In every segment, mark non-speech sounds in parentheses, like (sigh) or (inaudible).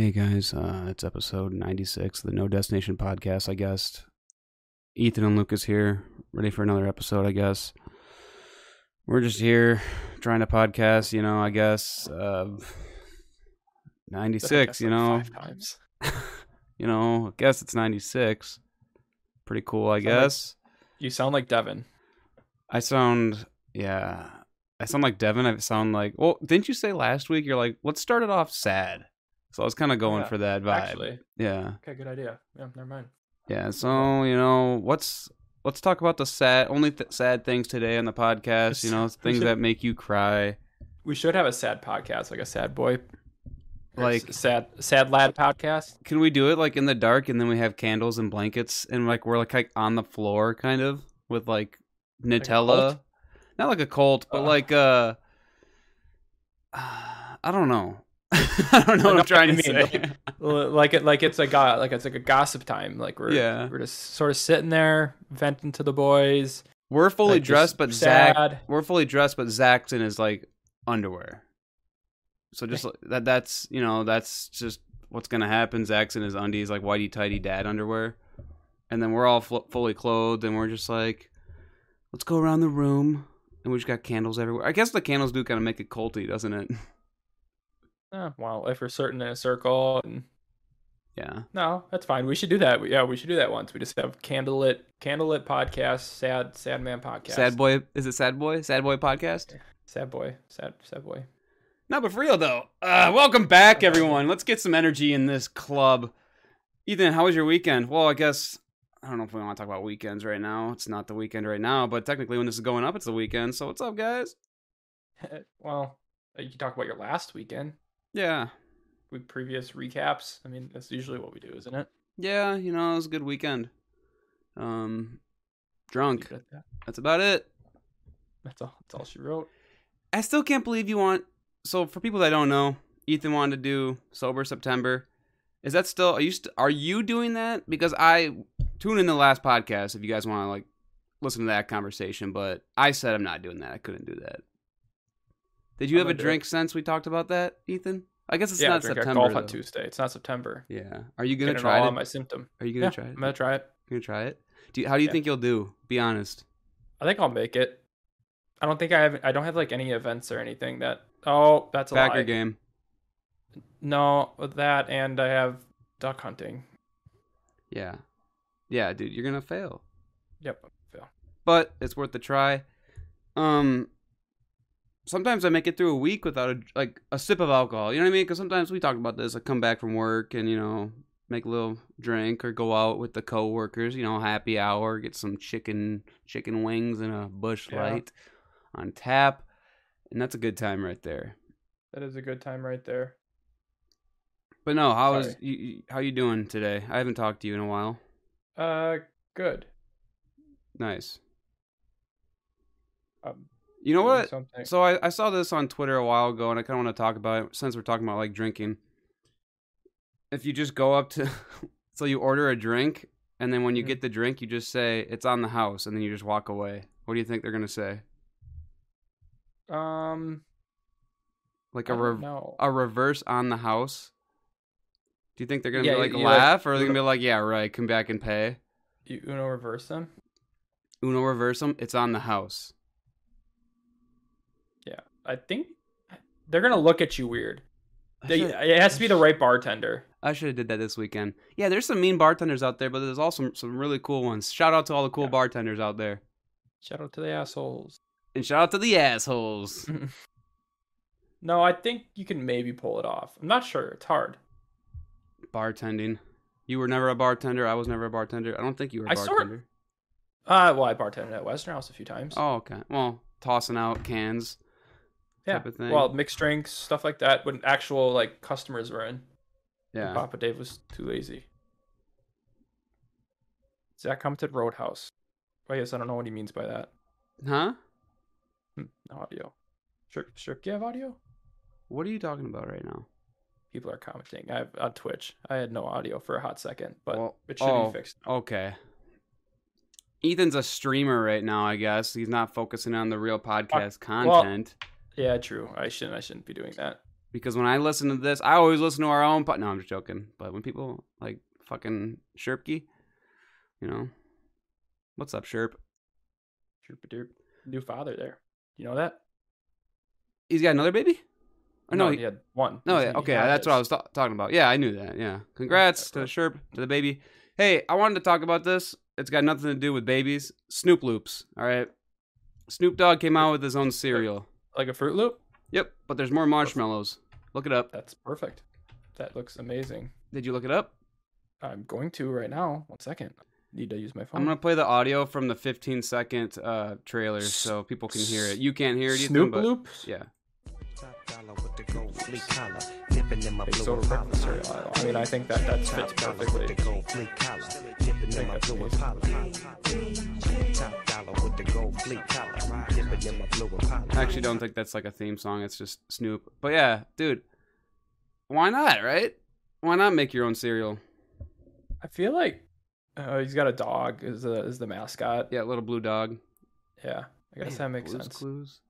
Hey guys, uh, it's episode 96 of the No Destination podcast, I guess. Ethan and Lucas here, ready for another episode, I guess. We're just here trying to podcast, you know, I guess. Uh, 96, you know. (laughs) You know, I guess it's 96. Pretty cool, I Sound like- guess. You sound like Devin. I sound, yeah. I sound like Devin. I sound like, well, didn't you say last week? You're like, let's start it off sad. So I was kind of going Yeah, for that vibe. Actually, Yeah. okay, good idea. Yeah, never mind. Yeah, so you know, what's let's talk about the sad only th- sad things today on the podcast. You know, (laughs) things should- that make you cry. We should have a sad podcast, like a sad boy, Like- sad sad lad podcast. Can we do it like in the dark, and then we have candles and blankets, and like we're like, like on the floor, kind of with like Nutella, cult? not like a cult, but Uh. like uh, (sighs) I don't know. (laughs) I don't know what I'm trying what to mean. L- (laughs) Like it, like it's a go- like it's like a gossip time. Like we're Yeah. we're just sort of sitting there venting to the boys. We're fully like, dressed, but Zach sad. we're fully dressed, but Zach's in his like underwear. So just like, that that's you know that's just what's gonna happen. Zach's in his undies, like whitey tidy dad underwear, and then we're all fl- fully clothed, and we're just like, let's go around the room, and we just got candles everywhere. I guess the candles do kind of make it culty, doesn't it? (laughs) Eh, well, if we're certain in a circle, and yeah, no, that's fine. We should do that. Yeah, we should do that once. We just have candlelit candlelit podcast, sad sad man podcast, sad boy. Is it sad boy? Sad boy podcast. sad boy, sad sad boy. No, but for real though. Uh, welcome back, everyone. Let's get some energy in this club. Ethan, how was your weekend? Well, I guess I don't know if we want to talk about weekends right now. It's not the weekend right now, but technically, when this is going up, it's the weekend. So, what's up, guys? (laughs) well, you can talk about your last weekend Yeah, with previous recaps. I mean, that's usually what we do, isn't it? yeah. You know, it was a good weekend. Um, drunk. Leave it at that. That's about it. That's all. That's all she wrote. I still can't believe you want. So, for people that don't know, Ethan wanted to do sober September. Is that still? Are you st- are you doing that? Because I tune in the last podcast if you guys want to like listen to that conversation. But I said I'm not doing that. I couldn't do that. Did you I'm have a drink since we talked about that, Ethan? I guess it's yeah, not drink September. golf on. Tuesday. It's not September. Yeah. Are you gonna Getting try all it? on my symptom. Are you gonna Yeah, try it? I'm gonna try it. You gonna try it? Do you, how do you Yeah. think you'll do? Be honest. I think I'll make it. I don't think I have. I don't have like any events or anything that. Oh, that's a Packer lie. game. No, with that and I have duck hunting. Yeah. Yeah, dude, you're gonna fail. Yep. Fail. but it's worth a try. Um, sometimes I make it through a week without a like a sip of alcohol. You know what I mean? Because sometimes we talk about this. I come back from work and you know make a little drink or go out with the coworkers. You know, happy hour, get some chicken chicken wings and a Busch Yeah. light on tap, and that's a good time right there. That is a good time right there. But no, how is Sorry. you, you- how you doing today? I haven't talked to you in a while. Uh, good. Nice. Um, You know what? Something. So I, I saw this on Twitter a while ago, and I kind of want to talk about it since we're talking about like drinking. If you just go up to, (laughs) so you order a drink, and then when you Mhm. get the drink, you just say it's on the house, and then you just walk away. What do you think they're gonna say? Um, Like a know. a reverse on the house? Do you think they're gonna Yeah, be like you like- laugh, or are they gonna be like, yeah, right, come back and pay? You Uno reverse them. Uno reverse them. It's on the house. I think they're gonna look at you weird. They, it has to be the right bartender. I should have did that this weekend. Yeah, there's some mean bartenders out there, but there's also some, really cool ones. Shout out to all the cool Yeah. bartenders out there. Shout out to the assholes. And shout out to the assholes. (laughs) No, I think you can maybe pull it off. I'm not sure. It's hard. Bartending. You were never a bartender. I was never a bartender. I don't think you were a I sort- bartender. Uh, well, I bartended at Western House a few times. Oh, okay. Well, tossing out cans. Yeah. type of thing. Well, mixed drinks, stuff like that. When actual like customers were in. Yeah. Papa Dave was too lazy. Zach commented Roadhouse. I guess I don't know what he means by that. Huh? Hmm, No audio. Sure, sure. Do you have audio? What are you talking about right now? People are commenting. I have on Twitch. I had no audio for a hot second, but Well, it should oh, be fixed. now. Okay. Ethan's a streamer right now, I guess. He's not focusing on the real podcast well- content. Yeah, true. I shouldn't. I shouldn't be doing that. because when I listen to this, I always listen to our own. Po- no, I'm just joking. But when people like fucking Sherpke, you know, what's up, Sherp? Derp New father there. You know that? He's got another baby. Or no, no, he- he had one. No, yeah, okay, that's what I was ta- talking about. Yeah, I knew that. Yeah, congrats to okay. Sherp to the baby. Hey, I wanted to talk about this. It's got nothing to do with babies. Snoop Loops. All right, Snoop Dogg came out with his own cereal. Like a Froot Loop? Yep, but there's more marshmallows. Look it up. That's perfect. That looks amazing. Did you look it up? I'm going to right now. One second. Need to use my phone. I'm gonna play the audio from the 15 second uh, trailer so people can hear it. You can't hear it, Ethan, Snoop but Loops? yeah. Takes over breakfast cereal. I- I mean, I think that that fits perfectly. I think that's amazing. I actually don't think that's like a theme song. It's just Snoop. But yeah, dude, why not? Right? Why not make your own cereal? I feel like uh, he's got a dog is the is the mascot. Yeah, little blue dog. Yeah, I guess that makes Blue's sense. Clues.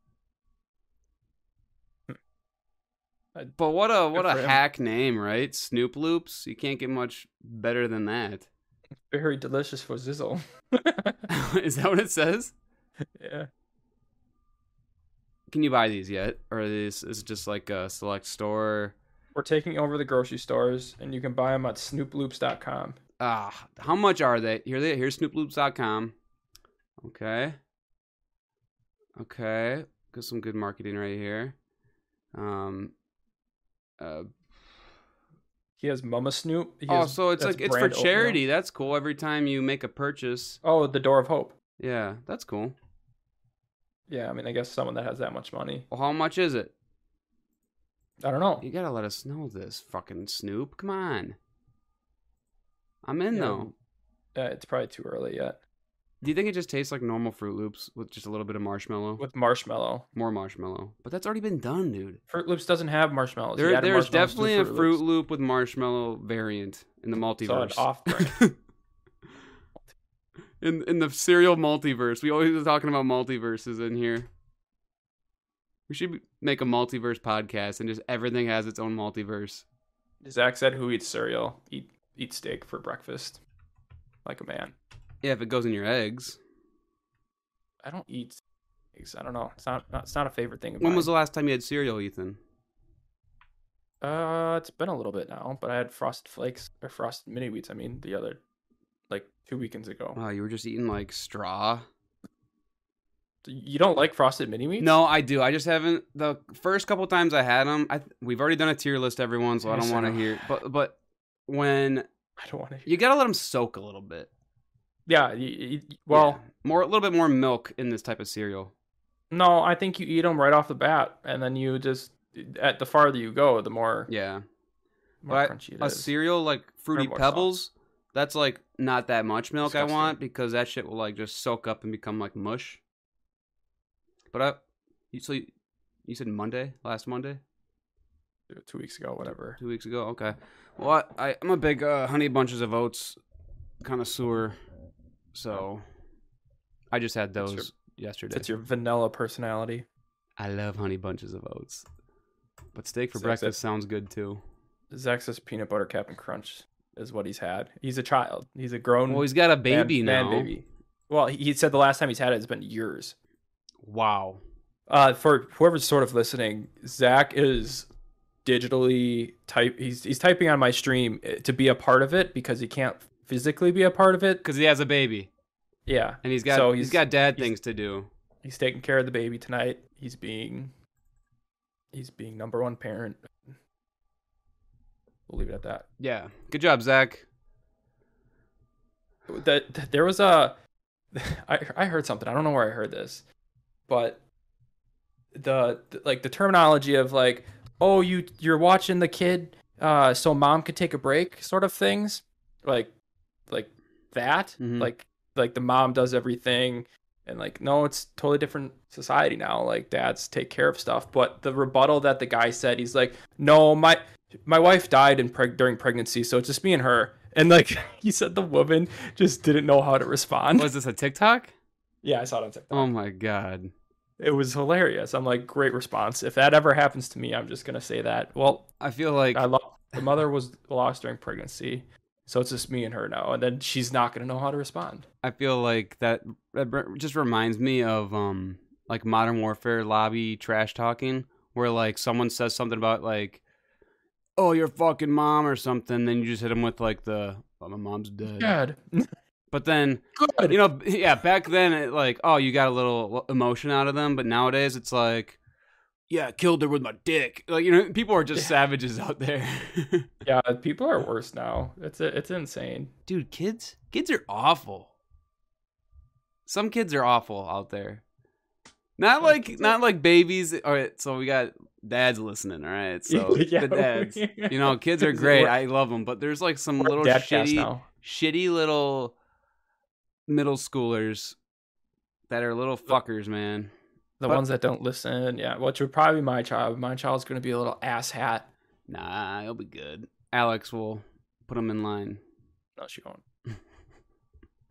I- But what a what a him. hack name, right? Snoop Loops. You can't get much better than that. Very delicious for Zizzle. (laughs) (laughs) Is that what it says? yeah. Can you buy these yet, or is is just like a select store? We're taking over the grocery stores, and you can buy them at snooploops.com. Ah, how much are they? Here they here's snooploops.com. Okay. Okay. Got some good marketing right here. Um uh He has Mama Snoop. He oh, has- so it's like it's for oatmeal. charity. That's cool. Every time you make a purchase. Oh, the Door of Hope. Yeah, that's cool. Yeah, I mean, I guess someone that has that much money. Well, how much is it? I don't know. You gotta let us know this, fucking Snoop. Come on. I'm in Yeah. though. Uh, it's probably too early yet. Do you think it just tastes like normal Froot Loops with just a little bit of marshmallow? With marshmallow, More marshmallow. But that's already been done, dude. Froot Loops doesn't have marshmallows. There, added there's marshmallows to definitely a Froot Loops. Loop with marshmallow variant in the So an multiverse. off-brand. (laughs) in in the cereal multiverse, we always are talking about multiverses in here. We should make a multiverse podcast and just everything has its own multiverse. Zach said, "Who eats cereal? Eat eat steak for breakfast, like a man." Yeah, if it goes in your eggs. I don't eat eggs. I don't know. It's not, not it's not a favorite thing. When mine. was the last time you had cereal, Ethan? Uh, it's been a little bit now, but I had frosted flakes or frosted mini wheats. I mean, the other, two weekends ago. Wow, you were just eating like straw. You don't like frosted mini wheats? No, I do. I just haven't. The first couple times I had them, I we've already done a tier list, everyone, so I don't want to hear. But but when I don't want to. you gotta let them soak a little bit. Yeah. You, you, well, Yeah. more a little bit more milk in this type of cereal. no, I think you eat them right off the bat, and then you just at the farther you go, the more Yeah, more but crunchy it a is. cereal like fruity pebbles, that's like not that much milk I want because that shit will like just soak up and become like mush. But I, you, so you, you said Monday, last Monday, two weeks ago, whatever. two weeks ago. Okay, well I, I I'm a big uh, honey bunches of oats connoisseur, so I just had That's those yesterday. It's your vanilla personality. I love honey bunches of oats, but steak for breakfast sounds good too. Zach says peanut butter Cap'n Crunch is what he's had. He's a child. He's a grown Well, he's got a baby man now. baby. Well, he he said the last time he's had it has been years. Wow. Uh, for whoever's sort of listening, Zach is digitally type. He's he's typing on my stream eh, to be a part of it because he can't physically be a part of it. Because he has a baby Yeah, and he's got So he's he's- got dad he's- things to do. he's taking care of the baby tonight. He's being he's being number one parent. We'll leave it at that. Yeah. Good job, Zach. that that there was a (laughs) I I heard something. I don't know where I heard this, but the, the like the terminology of like oh you you're watching the kid uh so mom could take a break sort of things like like that Mhm. like like the mom does everything and like no it's totally different society now like dads take care of stuff but the rebuttal that the guy said he's like no my my wife died in preg- during pregnancy so it's just me and her and like (laughs) he said the woman just didn't know how to respond Was this a TikTok? yeah i saw it on tiktok Oh my god. it was hilarious. I'm like, great response. If that ever happens to me, I'm just gonna say that. Well, I feel like I love the mother was lost during pregnancy, so it's just me and her now, and then she's not gonna know how to respond. I feel like that, that just reminds me of um like modern warfare lobby trash talking where like someone says something about like oh your fucking mom or something then you just hit them with like the oh, my mom's dead Good, (laughs) but then good. you know yeah back then it like oh you got a little emotion out of them but nowadays it's like yeah I killed her with my dick like you know people are just Yeah. savages out there (laughs) yeah, people are worse now. It's it's insane. dude kids kids are awful some kids are awful out there not like not like babies all right so we got dads listening all right (laughs) so Yeah, the dads you know (laughs) kids are great i love them but there's like some little shitty shitty little middle schoolers that are little fuckers man The But- ones that don't listen, yeah, which would probably be my child. My child's gonna be a little ass hat. nah it'll be good alex will put them in line No, she won't.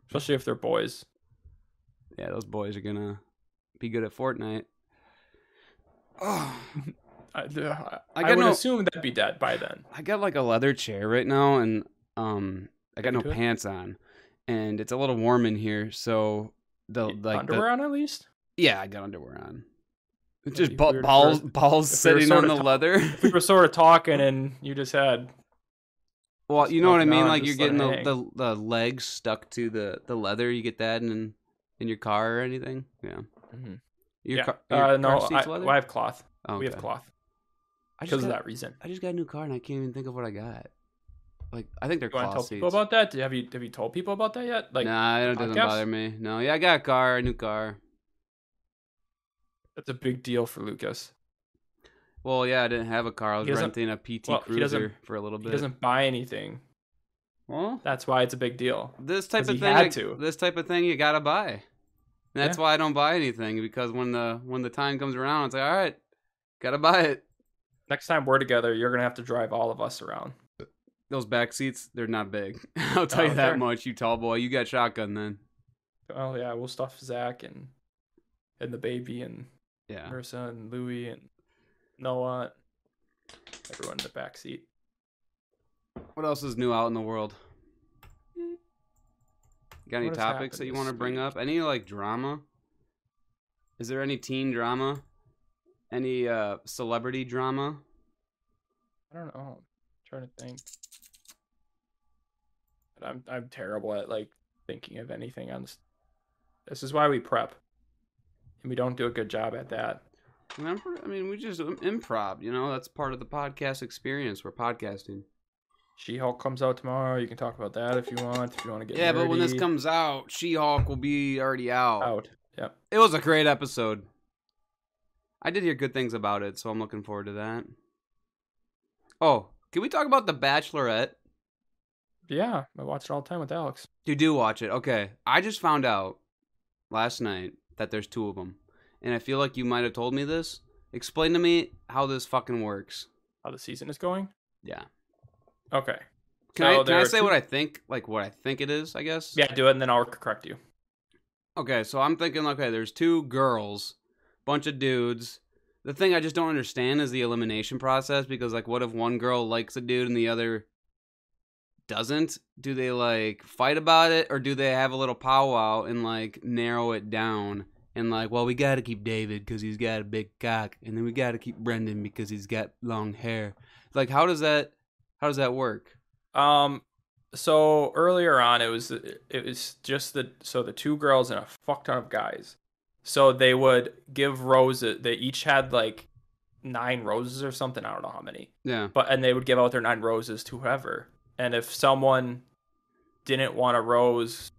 Especially if they're boys. (laughs) yeah those boys are gonna be good at fortnite (sighs) oh I, I, I I would no- assume that'd be dead by then. I got like a leather chair right now, and um, I got no it? pants on, and it's a little warm in here. So the like Underwear the, on at least. yeah, I got underwear on. It's just ba- balls balls we sitting on the ta- leather. We were sort of (laughs) talking, and you just had well, you know what I mean. on, Like you're getting the, the the legs stuck to the the leather. You get that in in your car or anything. Yeah. Mhm. Your yeah. car, your uh, no, car I, well, I have cloth. Oh, We have cloth because of that reason. I just got a new car and I can't even think of what I got. Like I think they're You to cloth tell seats. people about that? Have you have you told people about that yet? Like nah, it doesn't podcasts? bother me. No, yeah, I got a car, a new car. that's a big deal for Lucas. Well, yeah, I didn't have a car. I was renting a PT well, Cruiser for a little bit. He doesn't buy anything. Well, That's why it's a big deal. this type of thing, had to. this type of thing, you gotta buy. And that's Yeah. why I don't buy anything because when the when the time comes around, it's like, all right, gotta buy it. Next time we're together, you're gonna have to drive all of us around. Those back seats, they're not big. (laughs) I'll tell you Oh, that sure. much. You tall boy, you got shotgun then. Oh yeah, we'll stuff Zach and and the baby and Yeah. Marissa and Louie and Noah, everyone in the back seat. What else is new out in the world? Got any topics that you want to bring week? up? Any like drama? Is there any teen drama? Any uh celebrity drama? I don't know. I'm trying to think. But I'm I'm terrible at like thinking of anything on this. This is why we prep, and we don't do a good job at that. Remember? I mean, we just um, improv. You know, that's part of the podcast experience. We're podcasting. She-Hulk comes out tomorrow. You can talk about that if you want. If you want to get yeah, but when this comes out, She-Hulk will be already out. out, yep. It was a great episode. I did hear good things about it, so I'm looking forward to that. Oh, can we talk about The Bachelorette? Yeah, I watch it all the time with Alex. You do watch it. Okay. I just found out last night that there's two of them. And I feel like you might have told me this. Explain to me how this fucking works. How the season is going? Yeah. Okay. Can So I can I say two- what I think? Like what I think it is, I guess? Yeah, do it, and then I'll correct you. Okay, so I'm thinking okay, there's two girls, bunch of dudes. The thing I just don't understand is the elimination process because like what if one girl likes a dude and the other doesn't? Do they like fight about it or do they have a little powwow and like narrow it down and like, well, we got to keep David cuz he's got a big cock and then we got to keep Brendan because he's got long hair. Like how does that how does that work? Um, so earlier on, it was it was just the so the two girls and a fuck ton of guys. So they would give roses. They each had like nine roses or something. I don't know how many, Yeah. but and they would give out their nine roses to whoever. And if someone didn't want a rose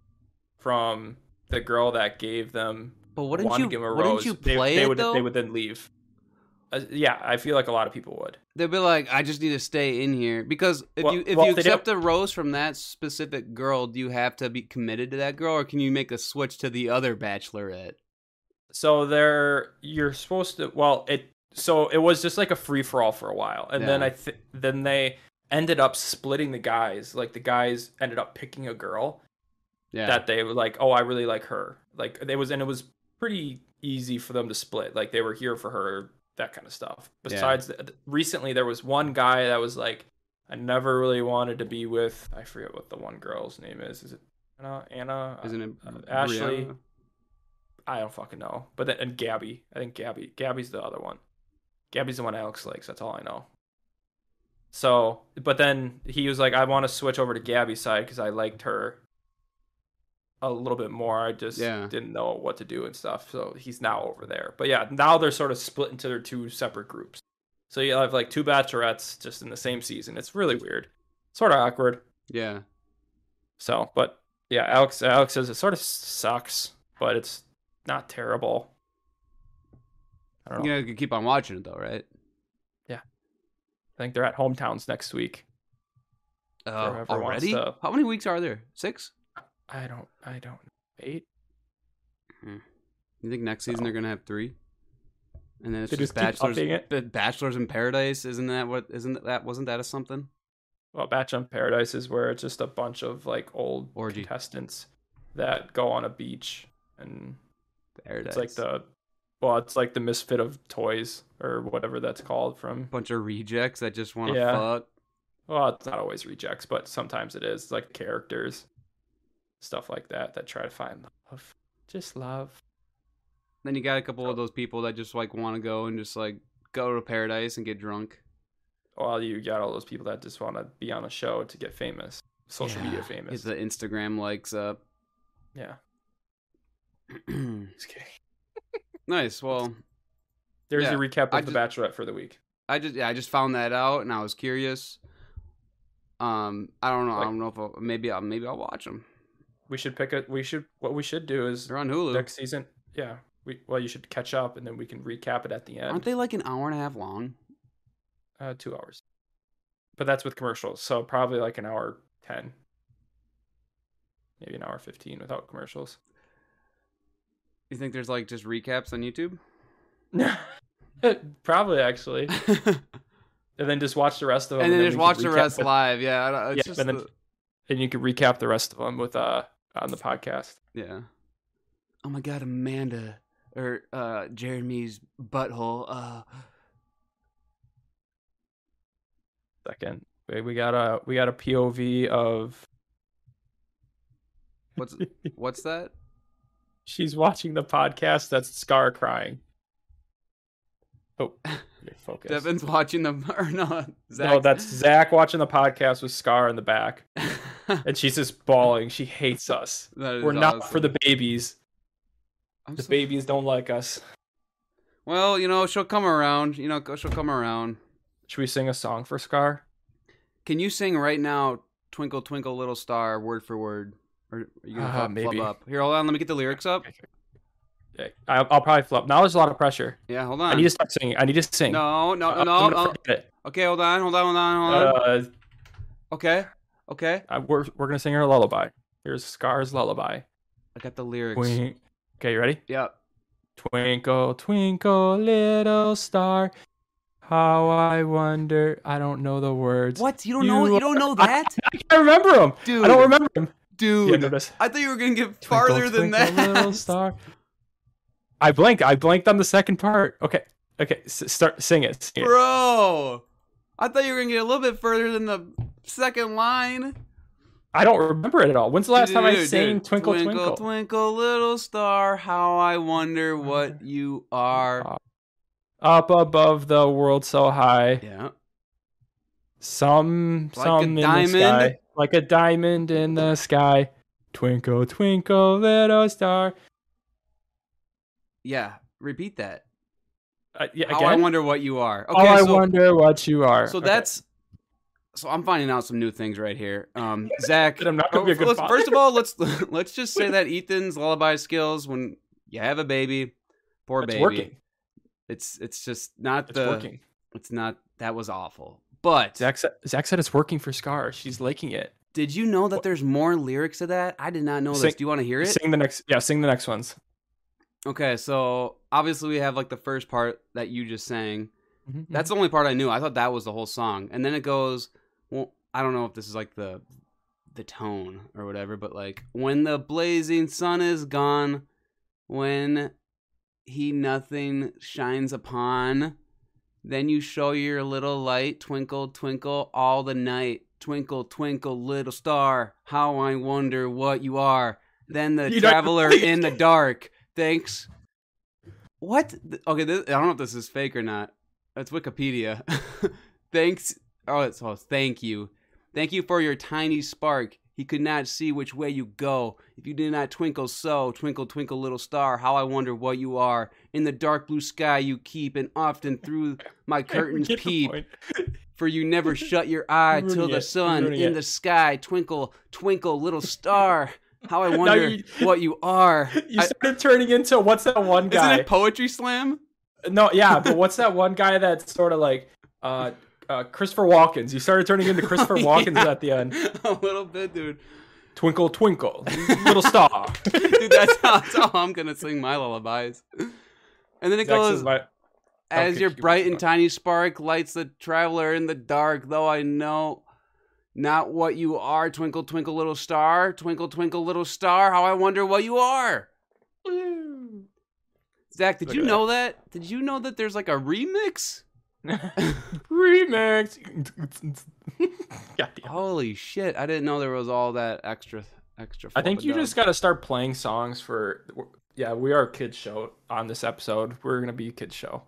from the girl that gave them But wouldn't one you give 'em a wouldn't rose, you they, play they it would though? they would then leave. Uh, yeah, I feel like a lot of people would. They'd be like, I just need to stay in here because if Well- you if well, you accept a rose from that specific girl, do you have to be committed to that girl, or can you make a switch to the other bachelorette? so there you're supposed to well it so it was just like a free for all for a while and then i th- then they ended up splitting the guys like the guys ended up picking a girl Yeah, that they were like oh i really like her like it was and it was pretty easy for them to split. Like they were here for her, that kind of stuff. Yeah. Besides, recently there was one guy that was like, I never really wanted to be with. I forget what the one girl's name is. Is it Anna? Anna? Isn't it uh, Ashley? I don't fucking know. But then and Gabby. I think Gabby. Gabby's the other one. Gabby's the one Alex likes. That's all I know. So, but then he was like, I want to switch over to Gabby's side because I liked her a little bit more. I just Yeah. didn't know what to do and stuff. So he's now over there. But yeah, now they're sort of split into their two separate groups. So you have like two bachelorettes just in the same season. It's really weird. Sort of awkward. Yeah. So, but yeah, Alex Alex says it sort of sucks, but it's not terrible. I don't know. You gotta keep on watching it though, right? Yeah. I think they're at hometowns next week. Uh, already? to- How many weeks are there? Six? I don't I don't eight. Hmm. You think next season they're gonna have three? And then it's They just, just bachelors. it? Bachelors in Paradise, isn't that what? Isn't that wasn't that a something? Well, Batch on Paradise is where it's just a bunch of like old Orgy. contestants that go on a beach and Paradise. it's like the well, it's like the misfit of toys or whatever that's called from bunch of rejects that just want to Yeah. fuck. well, it's not always rejects, but sometimes it is like characters, stuff like that that try to find love, just love. Then you got a couple of those people that just like want to go and just like go to paradise and get drunk. Well, you got all those people that just want to be on a show to get famous, social Yeah. media Get famous. the Instagram likes up. Yeah, (clears throat) just kidding. nice. Well, There's Yeah, a recap of I The just- Bachelorette for the week. I just yeah, I just found that out and I was curious. Um, I don't know. I don't know if I'll, maybe I'll maybe I'll watch them. We should pick a. We should. What we should do is They're on Hulu. next season. Yeah. We well, you should catch up and then we can recap it at the end. Aren't they like an hour and a half long? Uh, two hours. But that's with commercials, so probably like an hour ten, maybe an hour fifteen without commercials. You think there's like just recaps on YouTube? (laughs) probably actually, (laughs) and then just watch the rest of them, and then we just watch the rest live. Yeah, it's Yeah, just and then- the- and you can recap the rest of them with uh on the podcast. yeah. Oh my god, Amanda or uh Jeremy's butthole. Uh, Second, we we got a we got a POV of what's (laughs) what's that? she's watching the podcast. That's Scar crying. Oh, (laughs) focus. Devin's watching the (laughs) or no? No, that's Zach watching the podcast with Scar in the back, (laughs) and she's just bawling. She hates us. We're not awesome. for the babies. I'm The so- babies don't like us. Well, you know she'll come around. You know she'll come around. Should we sing a song for Scar? Can you sing right now, "Twinkle Twinkle Little Star" word for word? Or are you gonna Uh, maybe. up? Here, hold on. Let me get the lyrics up. I'll, I'll probably flop. Now there's a lot of pressure. Yeah, hold on. I need to start singing. I need to sing. No, no, I'm no, no. Okay, hold on, hold on, hold on, hold on. Uh, okay, okay. uh, we're we're gonna sing her a lullaby. Here's Scar's lullaby. I got the lyrics. Twink. Okay, you ready? Yep. Twinkle, twinkle, little star. How I wonder. I don't know the words. What? You don't know? You You don't know that, I can't remember them. dude? I don't remember them. dude. Yeah, I thought you were gonna get Twinkle, farther than twinkle, that. Little star. (laughs) I blanked. I blanked on the second part. Okay. Okay. S- start. Sing it. Sing it. Bro, I thought you were gonna get a little bit further than the second line. I don't remember it at all. When's the last time I Dude, sang dude. Twinkle twinkle, Twinkle? twinkle, little star, how I wonder what you are. Up above the world so high. Yeah. Some Like some in the sky. Like a diamond in the sky. Twinkle, twinkle, little star. Yeah. Repeat that. Uh, yeah, How. I wonder what you are. oh, Okay, I so wonder what you are. so Okay. that's so I'm finding out some new things right here. Um, (laughs) Zach, That I'm not gonna be a good father. first of all, let's (laughs) let's just say that Ethan's lullaby skills when you have a baby, poor it's baby, working. it's it's just not It's the working. it's not that was awful. But Zach said, Zach said it's working for Scar. She's liking it. did you know that there's more lyrics to that? I did not know Sing- this. Do you want to hear it? Sing the next. Yeah, sing the next ones. Okay, so obviously we have like the first part that you just sang. Mhm, That's the only part I knew. I thought that was the whole song. And then it goes, well, I don't know if this is like the the tone or whatever, but like when the blazing sun is gone, when he nothing shines upon. Then you show your little light, twinkle, twinkle all the night. Twinkle, twinkle, little star, how I wonder what you are. Then the You traveler (laughs) in the dark. Thanks. What? Okay, this, I don't know if this is fake or not. That's Wikipedia. (laughs) Thanks. Oh, it's oh, thank you. Thank you for your tiny spark. He could not see which way you go. If you did not twinkle so, twinkle, twinkle, little star, how I wonder what you are. In the dark blue sky you keep, and often through my (laughs) curtains peep. (laughs) For you never shut your eye till the sun in it. the sky twinkle, twinkle, little star. How I (laughs) wonder you- (laughs) what you are. You I- started turning into what's that one guy? isn't it poetry slam? No, yeah, but what's that (laughs) one guy that's sort of like uh, uh, Christopher Walken's? You started turning into Christopher Walken's Yeah. at the end. A little bit, dude. Twinkle, twinkle, little star. Dude, that's how, that's how I'm gonna sing my lullabies. And then it Zach goes my- as your bright and tiny spark lights the traveler in the dark. Though I know not what you are, twinkle twinkle little star, twinkle twinkle little star. How I wonder what you are. Zach, did Look you know that? Did you know that there's like a remix? (laughs) Remix. (laughs) Holy shit! I didn't know there was all that extra extra. I think you just got to start playing songs for. Yeah, we are a kids show on this episode. We're gonna be a kids show.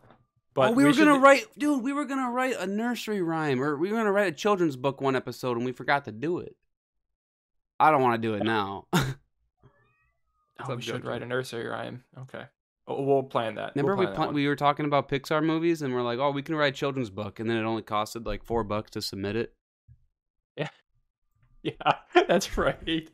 But oh, we, were should- gonna write, dude. We were gonna write a nursery rhyme, or we were gonna write a children's book one episode, and we forgot to do it. I don't want to do it now. (laughs) Oh, I'm we should joking. write a nursery rhyme. Okay. Oh, we'll plan that. Remember we'll we plan that pl- one. we were talking about Pixar movies, and we're like, oh, we can write a children's book, and then it only costed like four bucks to submit it. Yeah, (laughs) yeah, (laughs) that's right.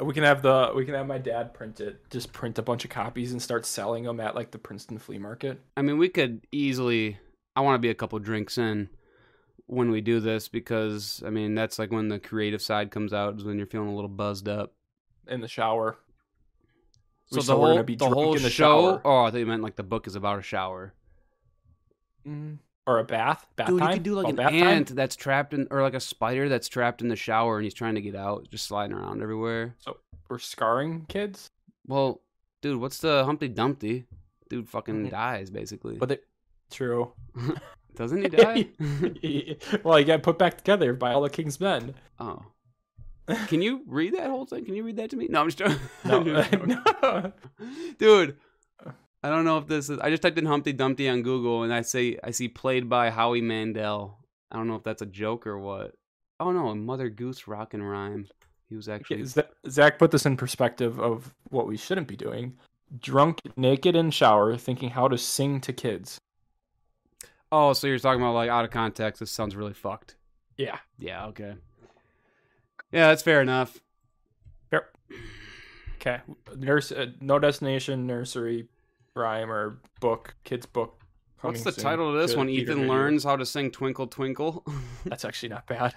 We can have the we can have my dad print it. Just print a bunch of copies and start selling them at like the Princeton flea market. I mean, we could easily. I want to be a couple drinks in when we do this because I mean that's like when the creative side comes out, is when you're feeling a little buzzed up. in the shower. So the whole be the whole the show. shower. Oh, I thought you meant like the book is about a shower. Mm, or a bath. Bath Dude, time. you could do like Oh, an bath time? ant that's trapped in, or like a spider that's trapped in the shower and he's trying to get out, just sliding around everywhere. So we're scarring kids, Well, dude, what's the Humpty Dumpty? Dude fucking Mhm. dies basically. but they true. (laughs) Doesn't he (laughs) die? (laughs) well, he got put back together by all the king's men. oh. Can you read that whole thing? Can you read that to me? No, I'm just joking. No, I'm just joking. no. dude. I don't know if this is. I just typed in Humpty Dumpty on Google and I say I see played by Howie Mandel. I don't know if that's a joke or what. Oh no, Mother Goose rock and rhyme. He was actually Zach put this in perspective of what we shouldn't be doing. Drunk, naked in shower, thinking how to sing to kids. Oh, so you're talking about like out of context. This sounds really fucked. Yeah. Yeah, okay. Yeah, that's fair enough. Fair. Okay. Nurse, uh, no destination, nursery, rhyme or book, kids book. What's the title of this one? Ethan learns how to sing Twinkle Twinkle. (laughs) That's actually not bad.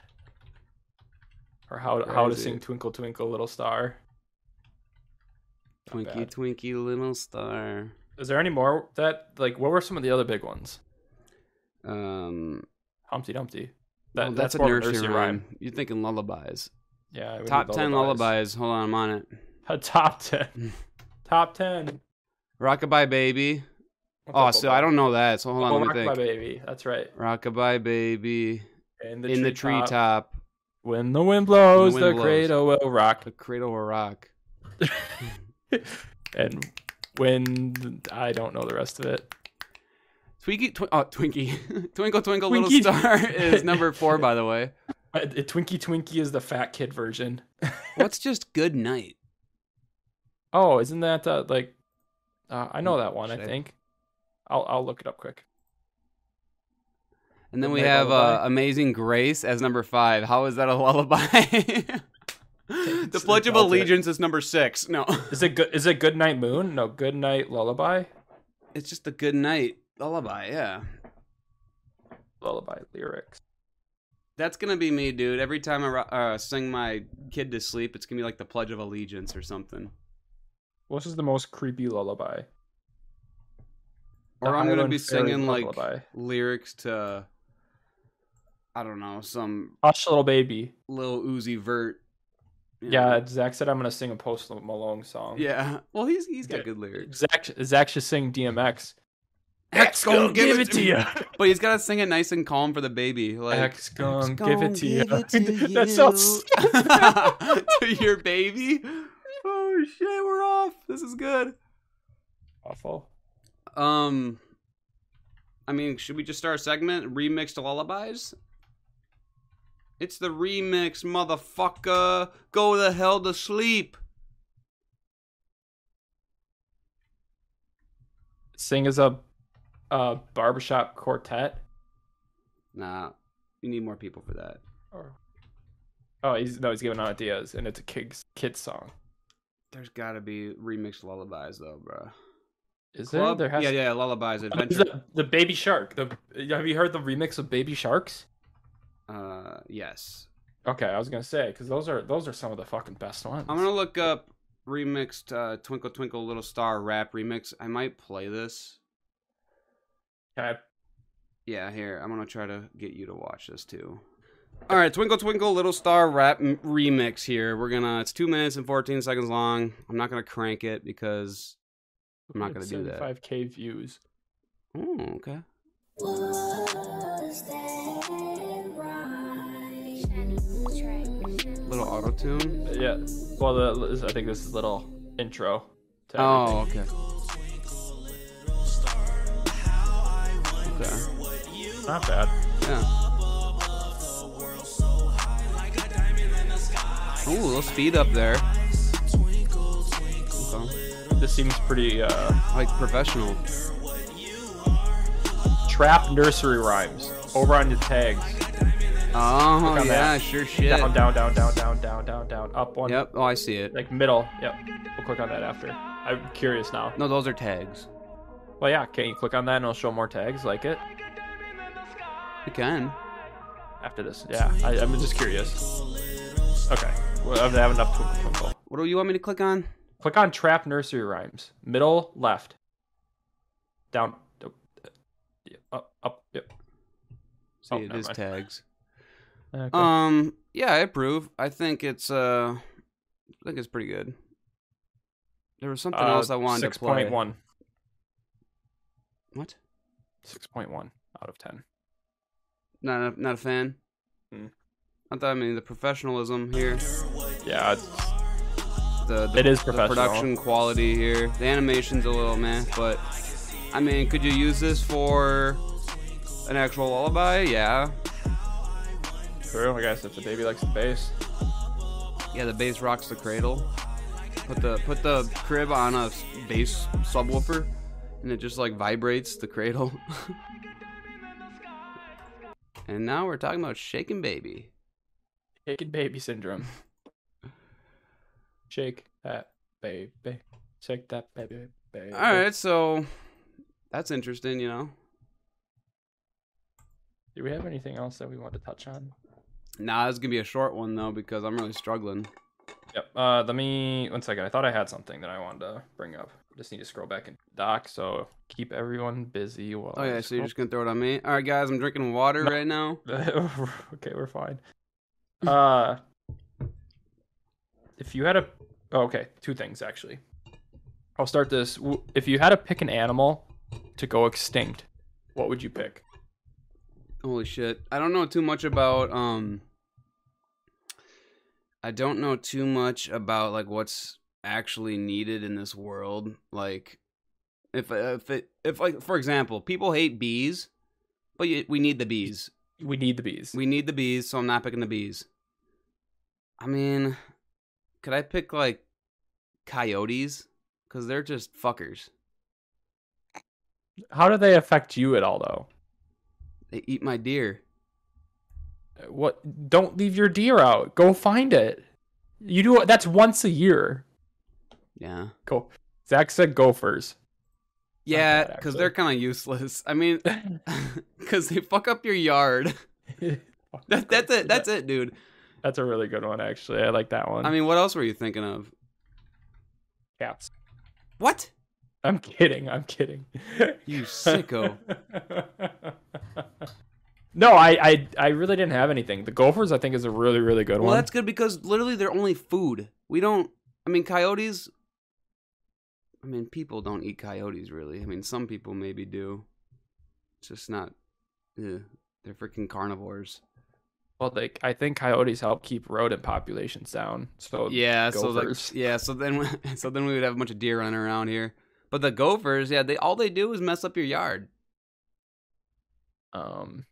Or how how to sing Twinkle Twinkle Little Star. Not Twinkie bad. Twinkie Little Star. Is there any more that like what were some of the other big ones? Um, Humpty Dumpty. well, That, that's, a of nursery, rhyme. You're thinking lullabies. Yeah. Top need ten lullabies. Hold on, I'm on it. A (laughs) top ten. (laughs) top ten. Rockabye Baby. What's Oh, so I don't know that. So hold on, Oh, let me Rock My think. Baby. That's right. Rockabye Baby In the in the treetop. When the wind blows, wind the, blows. cradle will rock. The cradle will rock. (laughs) and when I don't know the rest of it. Twinkie, twi- oh, Twinkie, (laughs) Twinkle Twinkle Twinkie. Little Star is number four, by the way. (laughs) Uh, Twinkie Twinkie is the fat kid version. What's just Good Night? Oh, isn't that uh, like? Uh, I know that one. I Should I- think. I'll I'll look it up quick. And then we have uh, Amazing Grace as number five. How is that a (laughs) lullaby? the Pledge of I'll take it. Allegiance is number six. No, Is it good? Is it Good Night Moon? No, Good Night Lullaby. it's just a Good Night lullaby. Yeah, Lullaby lyrics. that's gonna be me, dude. Every time I uh, sing my kid to sleep, it's gonna be like the Pledge of Allegiance or something. What is the most creepy lullaby? The Or I'm gonna be singing like lullaby. lyrics to, I don't know, some Hush, little baby. Lil Uzi Vert. Yeah, Zach said I'm gonna sing a Post Malone song. Yeah. Well, he's he's got Yeah. good lyrics. Zach Zach should sing DMX. X gonna gon' give it to you. But he's gotta sing it nice and calm for the baby. Like X gon' X give it to you. give it to that sounds (laughs) (laughs) to your baby. Oh shit, we're off. This is good. awful. Um, I mean, should we just start a segment? Remixed lullabies. It's the remix, motherfucker. Go the hell to sleep. Sing as a, a barbershop quartet. Nah, you need more people for that. Or oh, he's no, he's giving out ideas, and it's a kids kids song. There's gotta be remixed lullabies though, bro. Is Club? there? There has yeah, to- yeah, lullabies, Oh, adventure. the, the Baby Shark. The have you heard the remix of Baby Sharks? Uh, yes. Okay, I was gonna say because those are those are some of the fucking best ones. I'm gonna look up remixed uh, "Twinkle Twinkle Little Star" rap remix. I might play this. Can I- Yeah, here I'm gonna try to get you to watch this too. All right, "Twinkle Twinkle Little Star" rap m- remix. Here we're gonna. It's two minutes and 14 seconds long. I'm not gonna crank it because I'm not gonna do that. Five k views. Oh, okay. Was that right? Little auto tune. Yeah. Well, the, I think this is a little intro. To Oh, okay. Okay. not bad. Yeah. Ooh, little speed up there. Okay. This seems pretty uh, Like professional. trap nursery rhymes over on your tags. Oh, Click on yeah, that. sure shit. Down, down, down, down, down, down, down, down, up one. Yep. Oh, I see it. Like middle. Yep. We'll click on that after. I'm curious now. No, those are tags. Well, yeah. Can you click on that and it'll show more tags like it You can. after this? Yeah. I, I'm just curious. Okay. Well, I have enough twinkle twinkle. What do you want me to click on? Click on trap nursery rhymes. Middle left. Down. uh, Up. Up. Yep. See, Oh, it never is mind. tags. Okay. Um, yeah, I approve. I think it's uh, I think it's pretty good. There was something else I wanted six to play. point one. What? Six point one out of ten. Not a, not a fan. Hmm. I thought I mean the professionalism here, Yeah, it's, the, the it is the production quality here. The animation's a little meh, but I mean, could you use this for an actual lullaby? Yeah. True, I guess if the baby likes the bass. Yeah, the bass rocks the cradle. Put the put the crib on a bass subwoofer, and it just like vibrates the cradle. (laughs) and now we're talking about shaking baby. Shaking baby syndrome. Shake that baby. Shake that baby. baby. All right, so that's interesting, you know. Do we have anything else that we want to touch on? Nah, it's gonna be a short one though because I'm really struggling. Yep. Uh, let me one second. I thought I had something that I wanted to bring up. Just need to scroll back in doc. So keep everyone busy while. Oh I yeah, so you're just gonna throw it on me? All right, guys, I'm drinking water No. right now. (laughs) okay, we're fine. Uh, if you had a, oh, okay, two things actually. I'll start this. If you had to pick an animal to go extinct, what would you pick? Holy shit. I don't know too much about um I don't know too much about like what's actually needed in this world. Like if if it if like for example, people hate bees, but we need the bees. We need the bees. We need the bees, so I'm not picking the bees. I mean, could I pick like coyotes cuz they're just fuckers. How do they affect you at all, though? They eat my deer. Uh, what? Don't leave your deer out. Go find it. You do that's once a year. Yeah. Cool. Zach said gophers. Yeah, because they're kind of useless. I mean, (laughs) (laughs) because they fuck up your yard. (laughs) that, that's it. That's it, dude. That's a really good one, actually. I like that one. I mean, what else were you thinking of? cats. What? I'm kidding. I'm kidding. You sicko. (laughs) No, I, I I really didn't have anything. The Gophers, I think, is a really really good Well, one. Well, that's good because literally they're only food. We don't. I mean, coyotes. I mean, people don't eat coyotes really. I mean, some people maybe do. It's just not. Yeah, they're freaking carnivores. Well, like I think coyotes help keep rodent populations down. So Yeah, so like, (laughs) yeah, so then (laughs) so then we would have a bunch of deer running around here. But the gophers, yeah, they all they do is mess up your yard. um,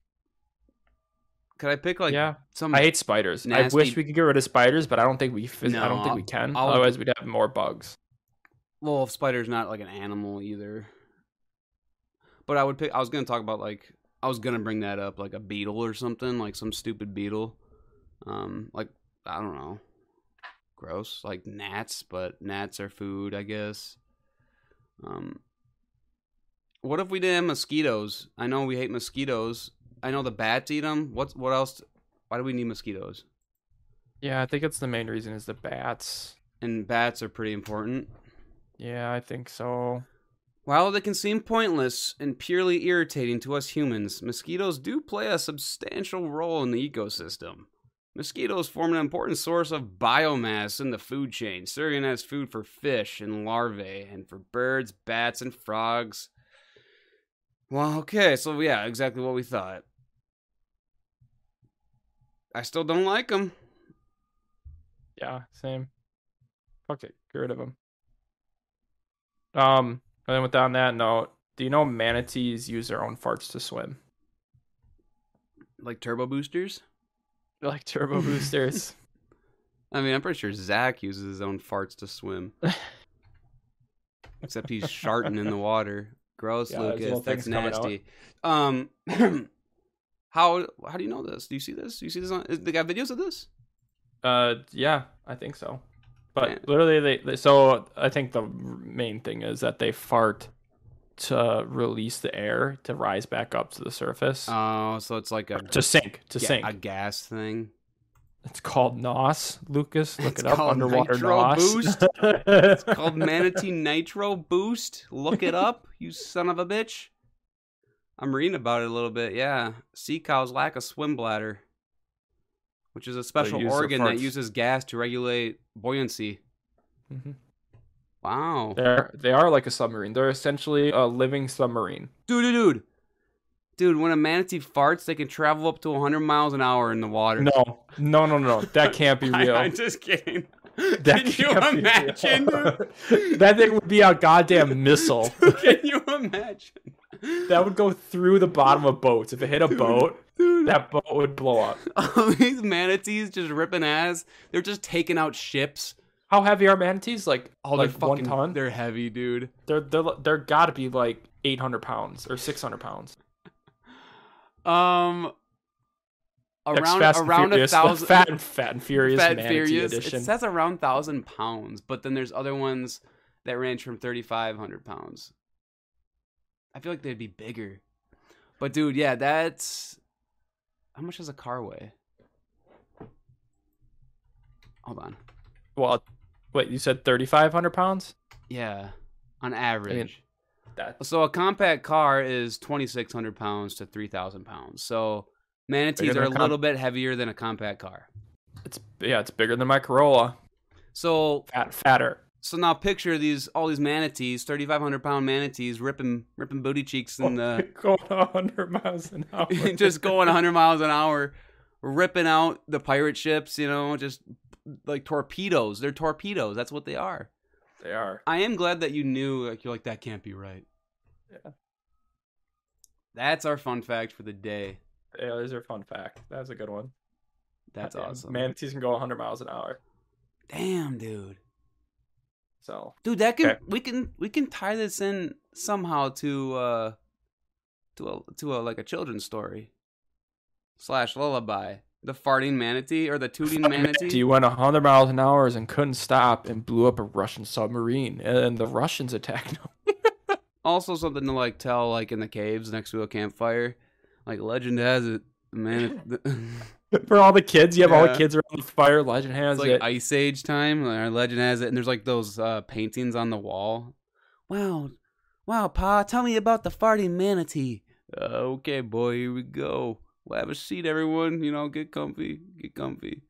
Could I pick like yeah, some? I hate spiders. I wish we could get rid of spiders, but I don't think we. Phys- I don't think we can. I'll- Otherwise, we'd have more bugs. Well, spider's not like an animal either. But I would pick. I was gonna talk about like I was gonna bring that up, like a beetle or something, like some stupid beetle. Um, like I don't know, gross, like gnats, but gnats are food, I guess. Um, what if we didn't have mosquitoes? I know we hate mosquitoes. I know the bats eat them. What's what else? Why do we need mosquitoes? Yeah, I think it's the main reason is the bats. And bats are pretty important. Yeah, I think so. While they can seem pointless and purely irritating to us humans, mosquitoes do play a substantial role in the ecosystem. Mosquitoes form an important source of biomass in the food chain, serving as food for fish and larvae, and for birds, bats, and frogs. Well, okay, so yeah, exactly what we thought. I still don't like them. Yeah, same. Fuck it, get rid of them. Um, and then with on that note, do you know manatees use their own farts to swim? Like turbo boosters? (laughs) Like turbo boosters. (laughs) I mean, I'm pretty sure Zach uses his own farts to swim. (laughs) Except he's sharting in the water. Gross, Yeah, Lucas. That's things coming out. nasty. Um, (clears throat) how how do you know this? Do you see this? Do you see this on? Is, they got videos of this? Uh, yeah, I think so. But Man. literally, they, they so I think the main thing is that they fart to release the air to rise back up to the surface Oh, so it's like a to sink to ga- sink. a gas thing. It's called NOS, Lucas. Look It's it up. called Underwater Nitro NOS. Boost. (laughs) It's called Manatee Nitro Boost. Look it up, you son of a bitch. I'm reading about it a little bit. Yeah, sea cows lack a swim bladder, which is a special organ that uses gas to regulate buoyancy. Mhm. Wow, They're they are like a submarine. They're essentially a living submarine. dude, dude, dude, dude. When a manatee farts, they can travel up to 100 miles an hour in the water. No, no, no, no. That can't be (laughs) real. I, am just kidding. That Can you imagine? dude? (laughs) that thing would be a goddamn missile. (laughs) Can you imagine? That would go through the bottom of boats. If it hit a boat, Dude. that boat would blow up. (laughs) These manatees just ripping ass. They're just taking out ships. How heavy are manatees? Like, Oh, like they're one ton? They're heavy, dude. They're they're they're got to be like 800 pounds or 600 pounds. Um, around around a thousand. (laughs) Fat and Fat and Furious Fat and Furious. Edition. It says around thousand pounds, but then there's other ones that range from thirty five hundred pounds. I feel like they'd be bigger, but dude, yeah, that's how much does a car weigh? Hold on. Well, wait, you said 3,500 pounds? Yeah, on average. That So a compact car is twenty six hundred pounds to three thousand pounds. So manatees are a than a com- little bit heavier than a compact car. it's yeah, it's bigger than my Corolla. So Fat, fatter. So now picture these all these manatees, thirty five hundred pound manatees ripping ripping booty cheeks in the (laughs) Going 100 miles an (laughs) hour. just going hundred miles an hour, ripping out the pirate ships. You know, just like torpedoes. They're torpedoes. That's what they are. They are. I am glad that you knew. Like you're like that can't be right. Yeah. That's our fun fact for the day. Yeah, those are fun fact. That's a good one. That's Goddamn. awesome. Manatees can go 100 miles an hour. Damn, dude. So Dude, that can Okay. we can we can tie this in somehow to uh to a to a like a children's story slash lullaby. The farting manatee or the tooting (laughs) manatee. He went 100 miles an hour and couldn't stop and blew up a Russian submarine. And the Russians attacked him. (laughs) Also something to like tell like in the caves next to a campfire. Like legend has it, man. (laughs) (laughs) For all the kids, you have all the kids around the fire. Legend has It's like it. Ice Age time. Legend has it, and there's like those uh, paintings on the wall. Wow, wow, Pa, tell me about the farting manatee. Uh, okay, boy, here we go. We'll have a seat, everyone. You know, get comfy, get comfy.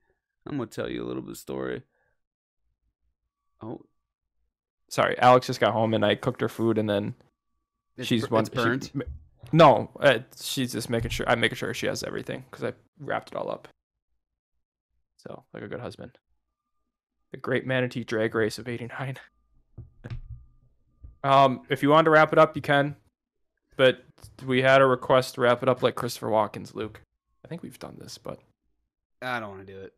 I'm gonna tell you a little bit of story. Oh, Sorry, Alex just got home and I cooked her food and then it's, she's bur- one. it's burnt. she- no, uh, she's just making sure. I'm making sure she has everything because I wrapped it all up. So, like a good husband. The Great Manatee Drag Race of '89. (laughs) um, if you want to wrap it up, you can. But we had a request to wrap it up like Christopher Walken's Luke. I think we've done this, but I don't want to do it.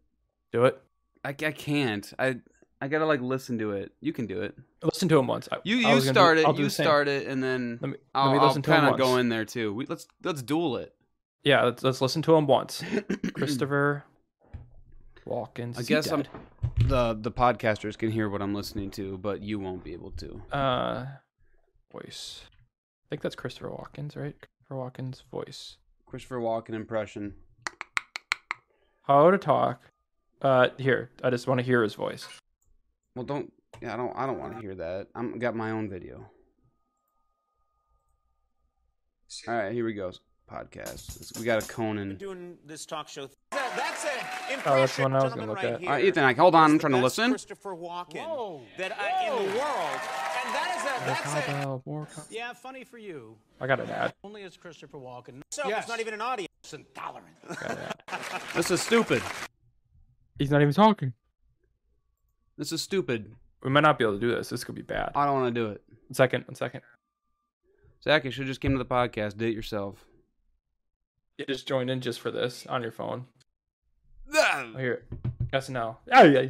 do it. I, I can't. I I gotta like listen to it. You can do it. Listen to him once. I- You you gonna do- start it. I'll You start it, and then Let me, I'll, let me listen to kind of go in there too. We let's let's duel it. Yeah, let's, let's listen to him once. (clears throat) Christopher Walken. I guess I'm the the podcasters can hear what I'm listening to, but you won't be able to. Uh, voice. I think that's Christopher Walken's, right? Christopher Walken's voice. Christopher Walken impression. How to talk. Uh, here. I just want to hear his voice. Well, don't. Yeah, I don't. I don't want to hear that. I'm got my own video. All right, here he go. Podcast. We got a Conan. doing this talk show. That's an Oh, that's the one I was gonna look right at. here. All right, Ethan. I, hold on. I'm trying to listen. Christopher Walken Whoa. that I, in the world, and that is a that's a How more co- Yeah, funny for you. I got an ad. Only as Christopher Walken. so Yes. it's not even an audience. It's intolerant. Got an ad. (laughs) This is stupid. He's not even talking. This is stupid. We might not be able to do this. This could be bad. I don't want to do it. One second. One second. Zach, you should just came to the podcast. Did it yourself. You just joined in just for this on your phone. Oh, here. Yes, and no. Yeah.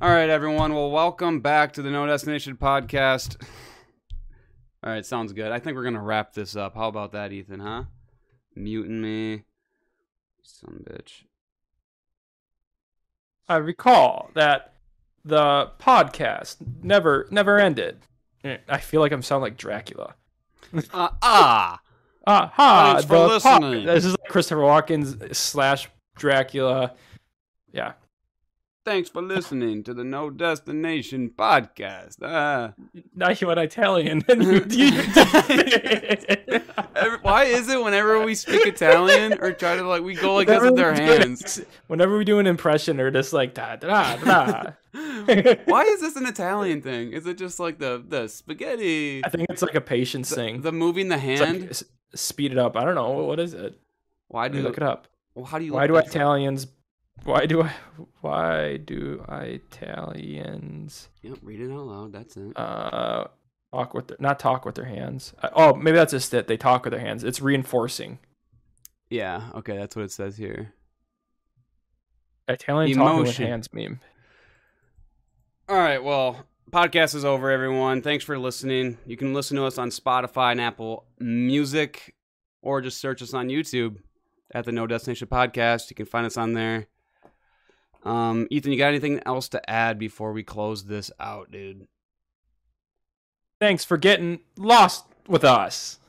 All right, everyone. Well, welcome back to the No Destination podcast. All right, sounds good. I think we're gonna wrap this up. How about that, Ethan? Huh? Muting me, some bitch. I recall that the podcast never never ended. Eh, I feel like I'm sounding like Dracula. Uh, ah, Ah, ha! Thanks for listening. this is like Christopher Walken's slash Dracula. Yeah, thanks for listening to the No Destination podcast. Ah. now (laughs) you went Italian. and you- you- Every- why is it whenever we speak Italian or try to like we go like this with our hands? it- Whenever we do an impression, or just like da da da. (laughs) Why is this an Italian thing? Is it just like the the spaghetti? I think it's like a patience The, thing. the moving the It's like, hand. Speed it up. I don't know what is it. why do me look it up. Well, how do you? Why do that up? Italians? Why do I? Why do Italians? Yep, read it out loud. That's it. uh talk with their, not talk with their hands uh, oh maybe that's just it they talk with their hands it's reinforcing yeah. Okay, that's what it says here. italian talking with hands meme All right. Well, podcast is over, everyone. Thanks for listening. You can listen to us on Spotify and Apple Music, or just search us on YouTube at the No Destination Podcast. You can find us on there. Um, Ethan, you got anything else to add before we close this out, dude? thanks for getting lost with us